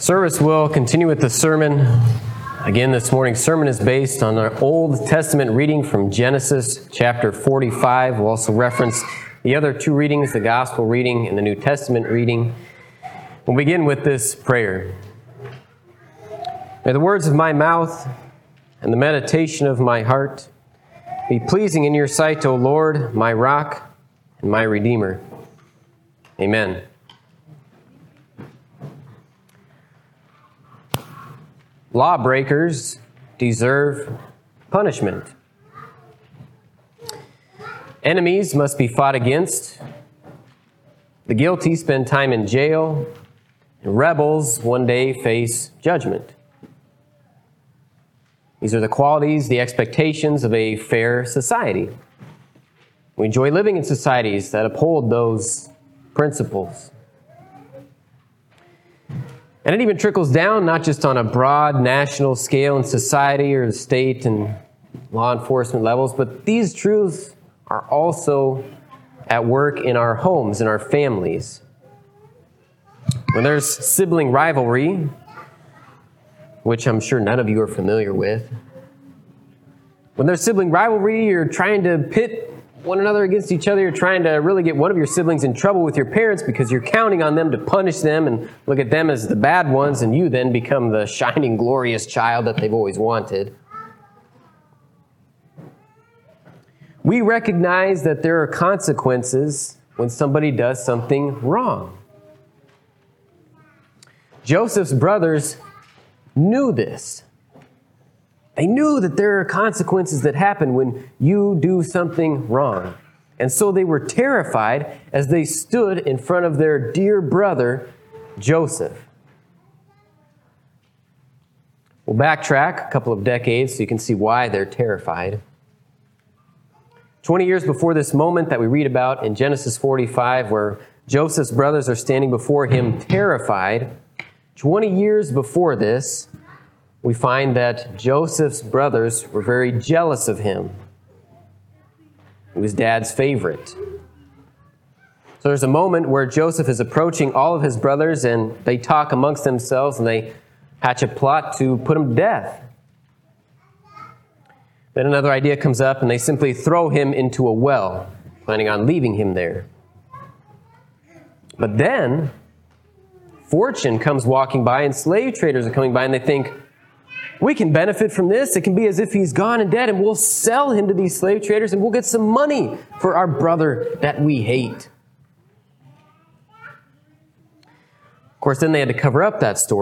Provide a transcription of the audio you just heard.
Service will continue with the sermon. Again, this morning's sermon is based on our Old Testament reading from Genesis chapter 45. We'll also reference the other two readings, the Gospel reading and the New Testament reading. We'll begin with this prayer. May the words of my mouth and the meditation of my heart be pleasing in your sight, O Lord, my rock and my redeemer. Amen. Lawbreakers deserve punishment. Enemies must be fought against. The guilty spend time in jail. And rebels one day face judgment. These are the qualities, the expectations of a fair society. We enjoy living in societies that uphold those principles. And it even trickles down not just on a broad national scale in society or the state and law enforcement levels, but these truths are also at work in our homes, in our families. When there's sibling rivalry, which I'm sure none of you are familiar with, when there's sibling rivalry, you're trying to pit one another against each other. You're trying to really get one of your siblings in trouble with your parents because you're counting on them to punish them and look at them as the bad ones, and you then become the shining, glorious child that they've always wanted. We recognize that there are consequences when somebody does something wrong. Joseph's brothers knew this. They knew that there are consequences that happen when you do something wrong. And so they were terrified as they stood in front of their dear brother, Joseph. We'll backtrack a couple of decades so you can see why they're terrified. 20 years before this moment that we read about in Genesis 45, where Joseph's brothers are standing before him terrified, 20 years before this, we find that Joseph's brothers were very jealous of him. He was dad's favorite. So there's a moment where Joseph is approaching all of his brothers and they talk amongst themselves and they hatch a plot to put him to death. Then another idea comes up and they simply throw him into a well, planning on leaving him there. But then fortune comes walking by and slave traders are coming by and they think, we can benefit from this. It can be as if he's gone and dead, and we'll sell him to these slave traders and we'll get some money for our brother that we hate. Of course, then they had to cover up that story.